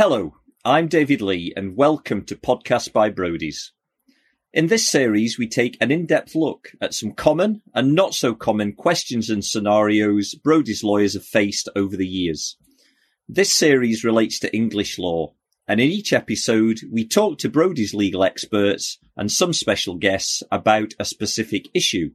Hello, I'm David Lee and welcome to Podcast by Brodies. In this series, we take an in-depth look at some common and not so common questions and scenarios Brodie's lawyers have faced over the years. This series relates to English law, and in each episode, we talk to Brodie's legal experts and some special guests about a specific issue.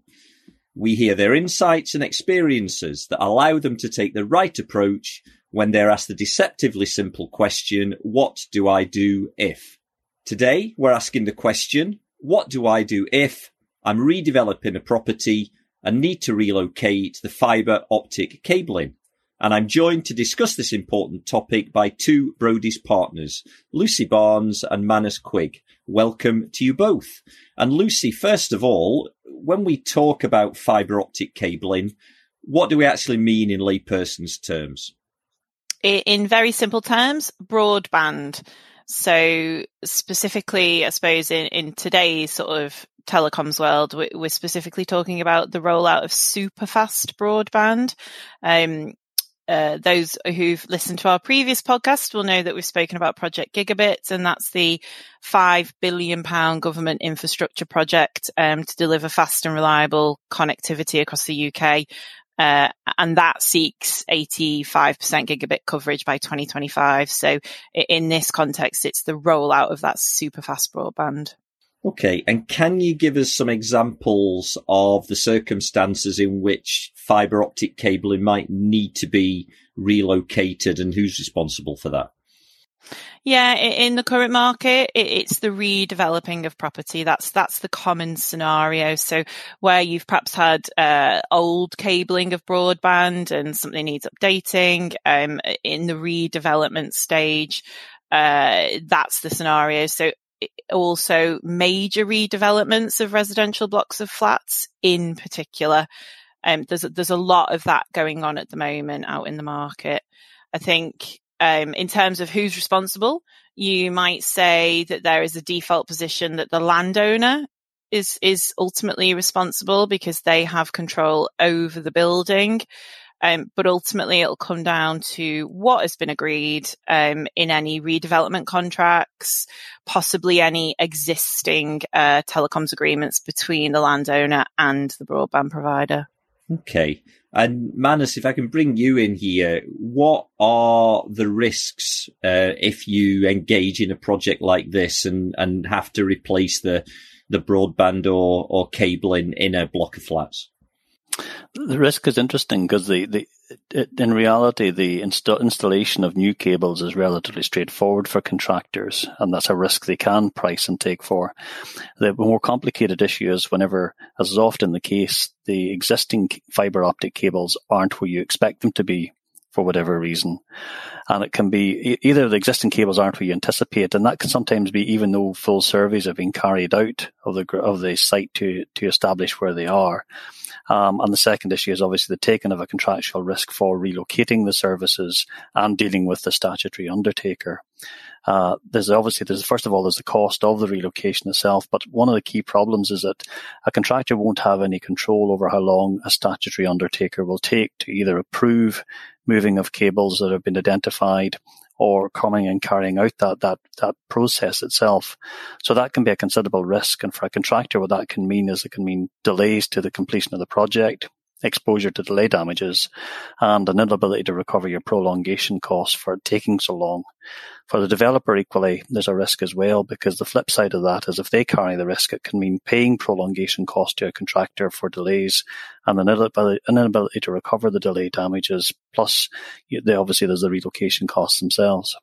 We hear their insights and experiences that allow them to take the right approach when they're asked the deceptively simple question, what do I do if? Today, we're asking the question, what do I do if I'm redeveloping a property and need to relocate the fibre optic cabling? And I'm joined to discuss this important topic by two Brodie's partners, Lucy Barnes and Manus Quigg. Welcome to you both. And Lucy, first of all, when we talk about fibre optic cabling, what do we actually mean in layperson's terms? In very simple terms, broadband. So specifically, I suppose in, in today's sort of telecoms world, we're specifically talking about the rollout of super fast broadband. Um, uh, those who've listened to our previous podcast will know that we've spoken about Project Gigabit, and that's the five billion pound government infrastructure project um, to deliver fast and reliable connectivity across the UK. Uh, and that seeks 85% gigabit coverage by 2025. So in this context, it's the rollout of that super fast broadband. Okay. And can you give us some examples of the circumstances in which fiber optic cabling might need to be relocated and who's responsible for that? Yeah, in the current market, it's the redeveloping of property. That's that's the common scenario. So where you've perhaps had uh, old cabling of broadband and something needs updating, um, in the redevelopment stage, uh, that's the scenario. So also major redevelopments of residential blocks of flats in particular. Um, there's there's a lot of that going on at the moment out in the market. I think um, in terms of who's responsible, you might say that there is a default position that the landowner is is ultimately responsible because they have control over the building. Um, but ultimately, it'll come down to what has been agreed um, in any redevelopment contracts, possibly any existing uh, telecoms agreements between the landowner and the broadband provider. Okay. And Manus, if I can bring you in here, what are the risks uh, if you engage in a project like this and, and have to replace the the broadband or, or cabling in a block of flats? The risk is interesting because the, the it, in reality the insta- installation of new cables is relatively straightforward for contractors, and that's a risk they can price and take for. The more complicated issue is whenever, as is often the case, the existing fiber optic cables aren't where you expect them to be for whatever reason. And it can be either the existing cables aren't where you anticipate, and that can sometimes be even though full surveys have been carried out of the of the site to to establish where they are. Um, and the second issue is obviously the taking of a contractual risk for relocating the services and dealing with the statutory undertaker. Uh, there's obviously there's first of all there's the cost of the relocation itself, but one of the key problems is that a contractor won't have any control over how long a statutory undertaker will take to either approve moving of cables that have been identified or coming and carrying out that, that, that process itself. So that can be a considerable risk. And for a contractor, what that can mean is it can mean delays to the completion of the project, exposure to delay damages, and an inability to recover your prolongation costs for taking so long. For the developer, equally, there's a risk as well because the flip side of that is if they carry the risk, it can mean paying prolongation costs to a contractor for delays and an inability, to recover the delay damages. Plus, obviously, there's the relocation costs themselves.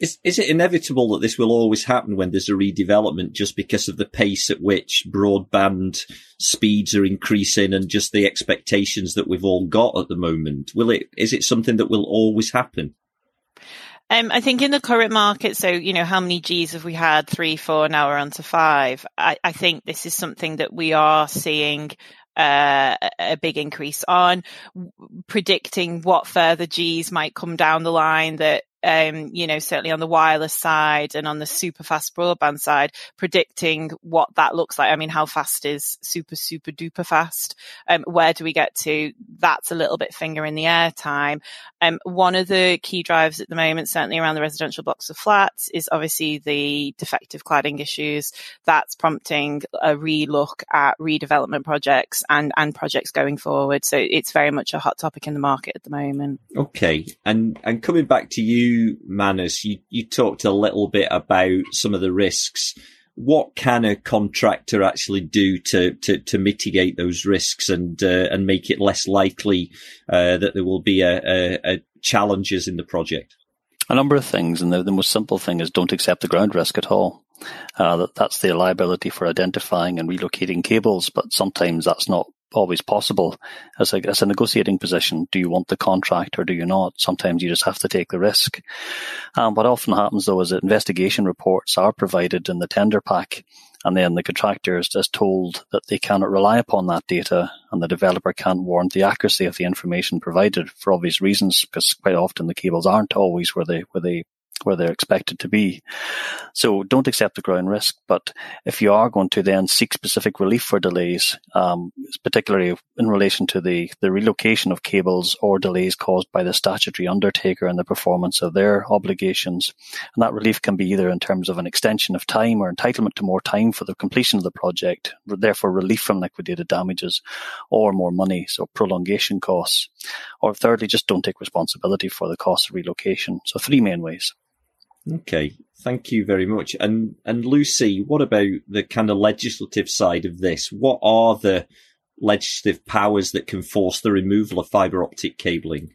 Is is it inevitable that this will always happen when there's a redevelopment just because of the pace at which broadband speeds are increasing and just the expectations that we've all got at the moment? Will it is it something that will always happen? Um, I think in the current market, so, you know, how many Gs have we had? Three, four, now we're on to five. I, I think this is something that we are seeing uh, a big increase on predicting what further Gs might come down the line that um, you know, certainly on the wireless side and on the super fast broadband side, predicting what that looks like. I mean, how fast is super, super duper fast? Um, where do we get to? That's a little bit finger in the air time. Um, one of the key drives at the moment, certainly around the residential blocks of flats, is obviously the defective cladding issues. That's prompting a relook at redevelopment projects and, and projects going forward. So it's very much a hot topic in the market at the moment. Okay. And, and coming back to you, Manus, you, you talked a little bit about some of the risks what can a contractor actually do to to, to mitigate those risks and uh, and make it less likely uh, that there will be a, a, a, challenges in the project? A number of things, and the, the most simple thing is don't accept the ground risk at all. Uh, that, that's the liability for identifying and relocating cables, but sometimes that's not always possible as a, as a negotiating position. Do you want the contract or do you not? Sometimes you just have to take the risk. Um, what often happens though is that investigation reports are provided in the tender pack and then the contractor is just told that they cannot rely upon that data and the developer can't warrant the accuracy of the information provided for obvious reasons because quite often the cables aren't always where they, where they where they're expected to be. So don't accept the ground risk. But if you are going to then seek specific relief for delays, um, particularly in relation to the, the relocation of cables or delays caused by the statutory undertaker and the performance of their obligations, and that relief can be either in terms of an extension of time or entitlement to more time for the completion of the project, therefore relief from liquidated damages, or more money, so prolongation costs. Or thirdly, just don't take responsibility for the cost of relocation. So three main ways. Okay, thank you very much. And and Lucy, what about the kind of legislative side of this? What are the legislative powers that can force the removal of fibre optic cabling?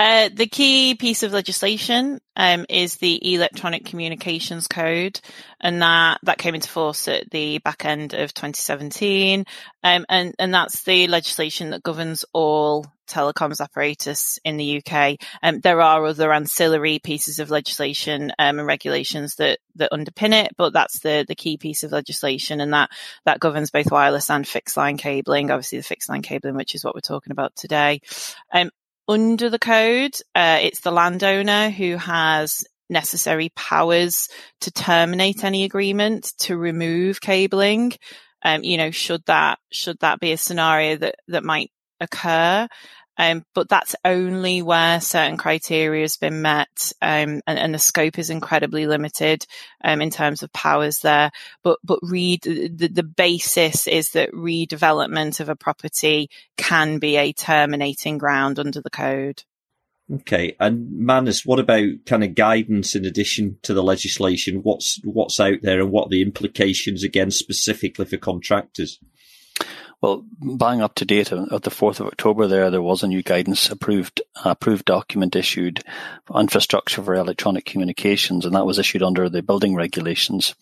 Uh, the key piece of legislation um, is the Electronic Communications Code, and that that came into force at the back end of 2017, um, and and that's the legislation that governs all telecoms apparatus in the UK. Um, there are other ancillary pieces of legislation um, and regulations that that underpin it, but that's the the key piece of legislation, and that that governs both wireless and fixed line cabling. Obviously, the fixed line cabling, which is what we're talking about today. Um, under the code, uh, it's the landowner who has necessary powers to terminate any agreement to remove cabling. Um, you know, should that should that be a scenario that that might occur? Um, but that's only where certain criteria has been met, um, and, and, the scope is incredibly limited um, in terms of powers there. But but the, the basis is that redevelopment of a property can be a terminating ground under the code. Okay, and Manus, what about kind of guidance in addition to the legislation? What's what's out there, and what are the implications again specifically for contractors? Well, bang up to date at the 4th of October there, there was a new guidance approved, approved document issued for infrastructure for electronic communications, and that was issued under the building regulations.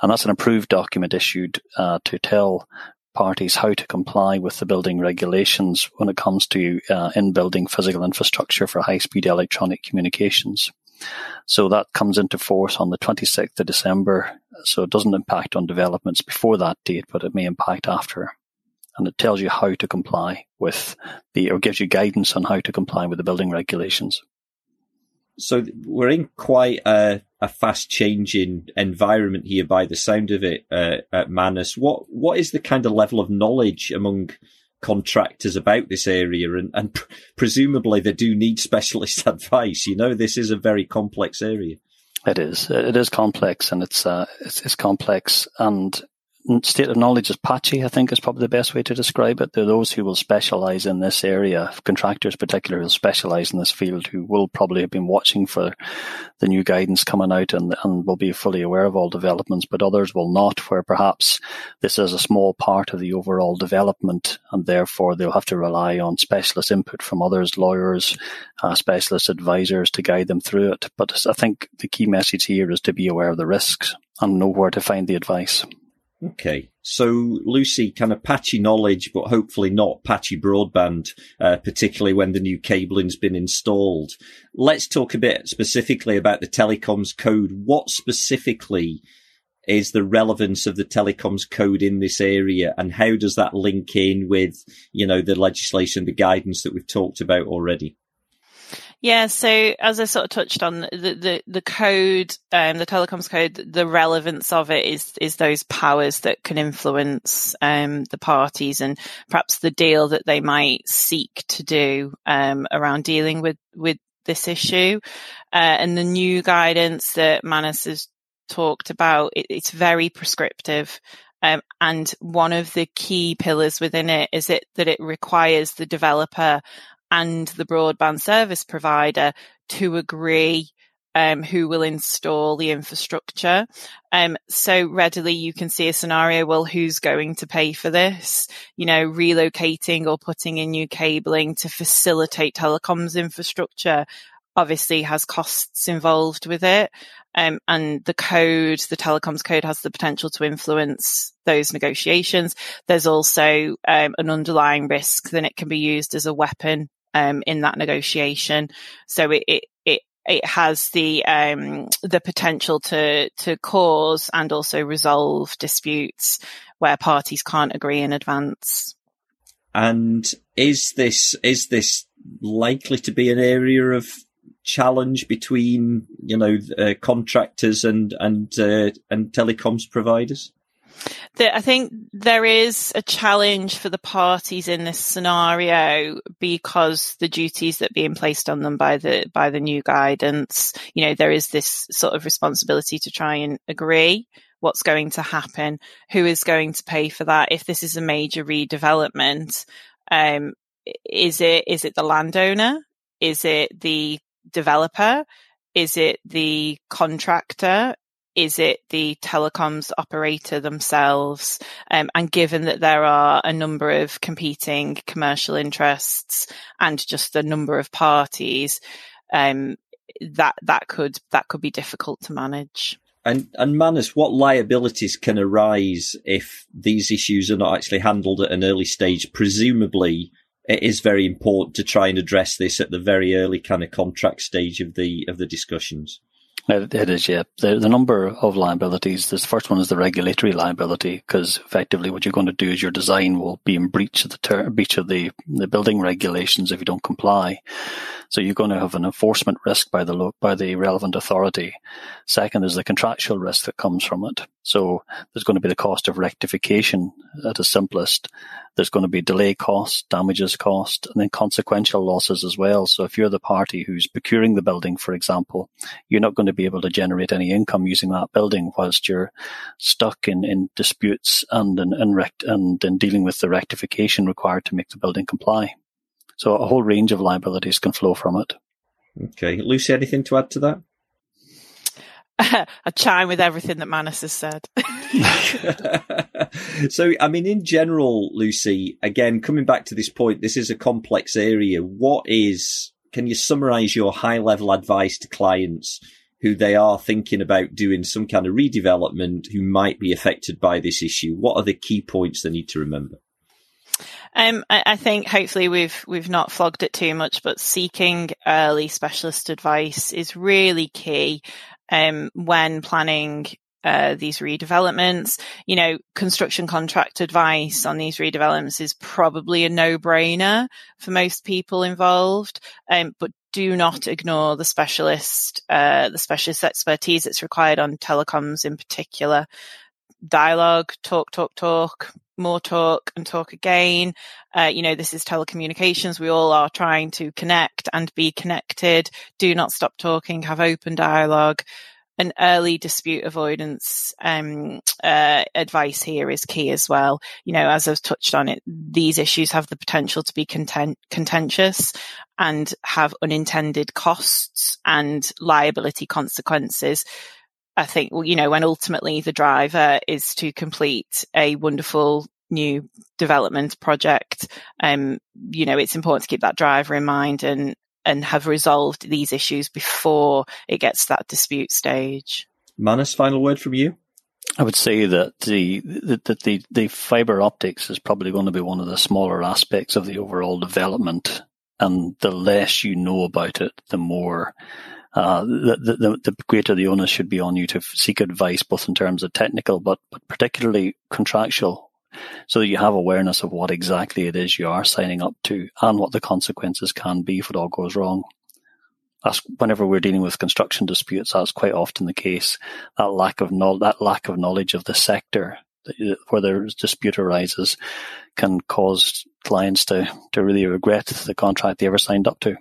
And that's an approved document issued uh, to tell parties how to comply with the building regulations when it comes to uh, in-building physical infrastructure for high-speed electronic communications. So that comes into force on the 26th of December. So it doesn't impact on developments before that date, but it may impact after and it tells you how to comply with the, or gives you guidance on how to comply with the building regulations. So we're in quite a, a fast changing environment here by the sound of it, uh, at Manus. What, what is the kind of level of knowledge among contractors about this area? And, and pr- presumably they do need specialist advice. You know, this is a very complex area. It is. It is complex and it's, uh, it's, it's complex and state of knowledge is patchy, I think is probably the best way to describe it. There are those who will specialize in this area, contractors particularly who specialize in this field, who will probably have been watching for the new guidance coming out and, and will be fully aware of all developments, but others will not, where perhaps this is a small part of the overall development and therefore they'll have to rely on specialist input from others, lawyers, uh, specialist advisors to guide them through it. But I think the key message here is to be aware of the risks and know where to find the advice. Okay. So Lucy, kind of patchy knowledge, but hopefully not patchy broadband, uh, particularly when the new cabling's been installed. Let's talk a bit specifically about the telecoms code. What specifically is the relevance of the telecoms code in this area and how does that link in with, you know, the legislation, the guidance that we've talked about already? Yeah, so as I sort of touched on, the the, the code, um, the telecoms code, the relevance of it is is those powers that can influence um, the parties and perhaps the deal that they might seek to do um, around dealing with with this issue. Uh, and the new guidance that Manus has talked about, it, it's very prescriptive. Um, and one of the key pillars within it is it that it requires the developer and the broadband service provider to agree um, who will install the infrastructure. Um, so readily you can see a scenario, well, who's going to pay for this? You know, relocating or putting in new cabling to facilitate telecoms infrastructure obviously has costs involved with it. Um, and the code, the telecoms code has the potential to influence those negotiations. There's also um, an underlying risk that it can be used as a weapon um, in that negotiation. So it, it, it, it has the, um, the potential to, to cause and also resolve disputes where parties can't agree in advance. And is this, is this likely to be an area of challenge between, you know, uh, contractors and, and, uh, and telecoms providers? I think there is a challenge for the parties in this scenario because the duties that are being placed on them by the by the new guidance, you know, there is this sort of responsibility to try and agree what's going to happen, who is going to pay for that. If this is a major redevelopment, um, is it is it the landowner? Is it the developer? Is it the contractor? Is it the telecoms operator themselves? Um, and given that there are a number of competing commercial interests and just the number of parties, um, that that could that could be difficult to manage. And and Manus, what liabilities can arise if these issues are not actually handled at an early stage? Presumably, it is very important to try and address this at the very early kind of contract stage of the of the discussions. It is, yeah. The, the number of liabilities, this first one is the regulatory liability, because effectively what you're going to do is your design will be in breach of the ter- breach of the, the building regulations if you don't comply. So you're going to have an enforcement risk by the by the relevant authority. Second is the contractual risk that comes from it. So there's going to be the cost of rectification at the simplest. There's going to be delay cost, damages cost, and then consequential losses as well. So if you're the party who's procuring the building, for example, you're not going to be able to generate any income using that building whilst you're stuck in, in disputes and in, in, rect- and in dealing with the rectification required to make the building comply. So a whole range of liabilities can flow from it. Okay. Lucy, anything to add to that? I chime with everything that Manus has said. so, I mean, in general, Lucy, again, coming back to this point, this is a complex area. What is, can you summarize your high level advice to clients who they are thinking about doing some kind of redevelopment who might be affected by this issue? What are the key points they need to remember? Um, I, I, think hopefully we've we've not flogged it too much, but seeking early specialist advice is really key um, when planning uh, these redevelopments. You know, construction contract advice on these redevelopments is probably a no-brainer for most people involved, um, but do not ignore the specialist, uh, the specialist expertise that's required on telecoms in particular. Dialogue, talk, talk, talk, more talk and talk again. Uh, you know, this is telecommunications. We all are trying to connect and be connected. Do not stop talking, have open dialogue. An early dispute avoidance um, uh, advice here is key as well. You know, as I've touched on it, these issues have the potential to be content- contentious and have unintended costs and liability consequences. I think, you know, when ultimately the driver is to complete a wonderful new development project, um, you know, it's important to keep that driver in mind and, and have resolved these issues before it gets to that dispute stage. Manus, final word from you? I would say that the, the the the fiber optics is probably going to be one of the smaller aspects of the overall development, and the less you know about it, the more uh, the, the, the greater the onus should be on you to seek advice, both in terms of technical, but, but particularly contractual, so that you have awareness of what exactly it is you are signing up to and what the consequences can be if it all goes wrong. that's whenever we're dealing with construction disputes, that's quite often the case. That lack of no, that lack of knowledge of the sector where the dispute arises can cause clients to, to really regret the contract they ever signed up to.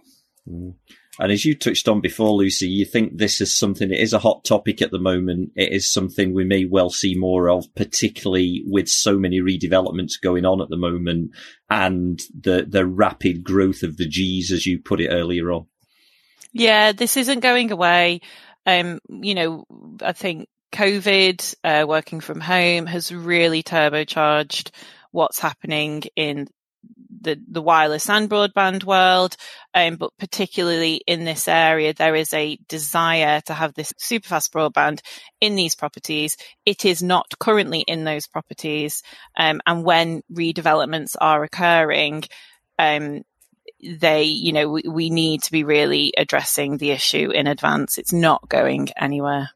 Mm. And as you touched on before, Lucy, you think this is something, it is a hot topic at the moment. It is something we may well see more of, particularly with so many redevelopments going on at the moment and the, the rapid growth of the G's, as you put it earlier on. Yeah, this isn't going away. Um, you know, I think COVID, uh, working from home has really turbocharged what's happening in the, the wireless and broadband world, um, but particularly in this area, there is a desire to have this super fast broadband in these properties. It is not currently in those properties. Um, and when redevelopments are occurring, um, they, you know, we, we need to be really addressing the issue in advance. It's not going anywhere.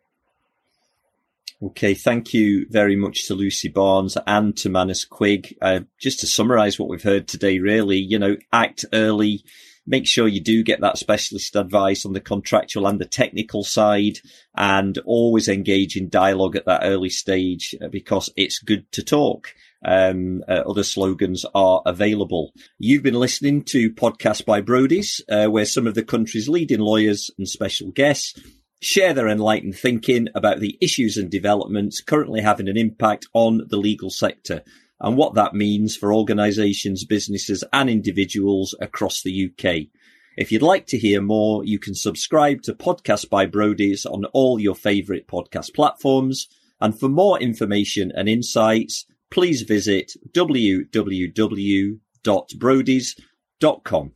Okay, thank you very much to Lucy Barnes and to Manus Quigg. Uh, just to summarise what we've heard today, really, you know, act early. Make sure you do get that specialist advice on the contractual and the technical side and always engage in dialogue at that early stage uh, because it's good to talk. Um, uh, other slogans are available. You've been listening to Podcast by Brodies, uh, where some of the country's leading lawyers and special guests share their enlightened thinking about the issues and developments currently having an impact on the legal sector and what that means for organisations, businesses and individuals across the UK. If you'd like to hear more, you can subscribe to Podcast by Brodies on all your favourite podcast platforms. And for more information and insights, please visit www.brodies.com.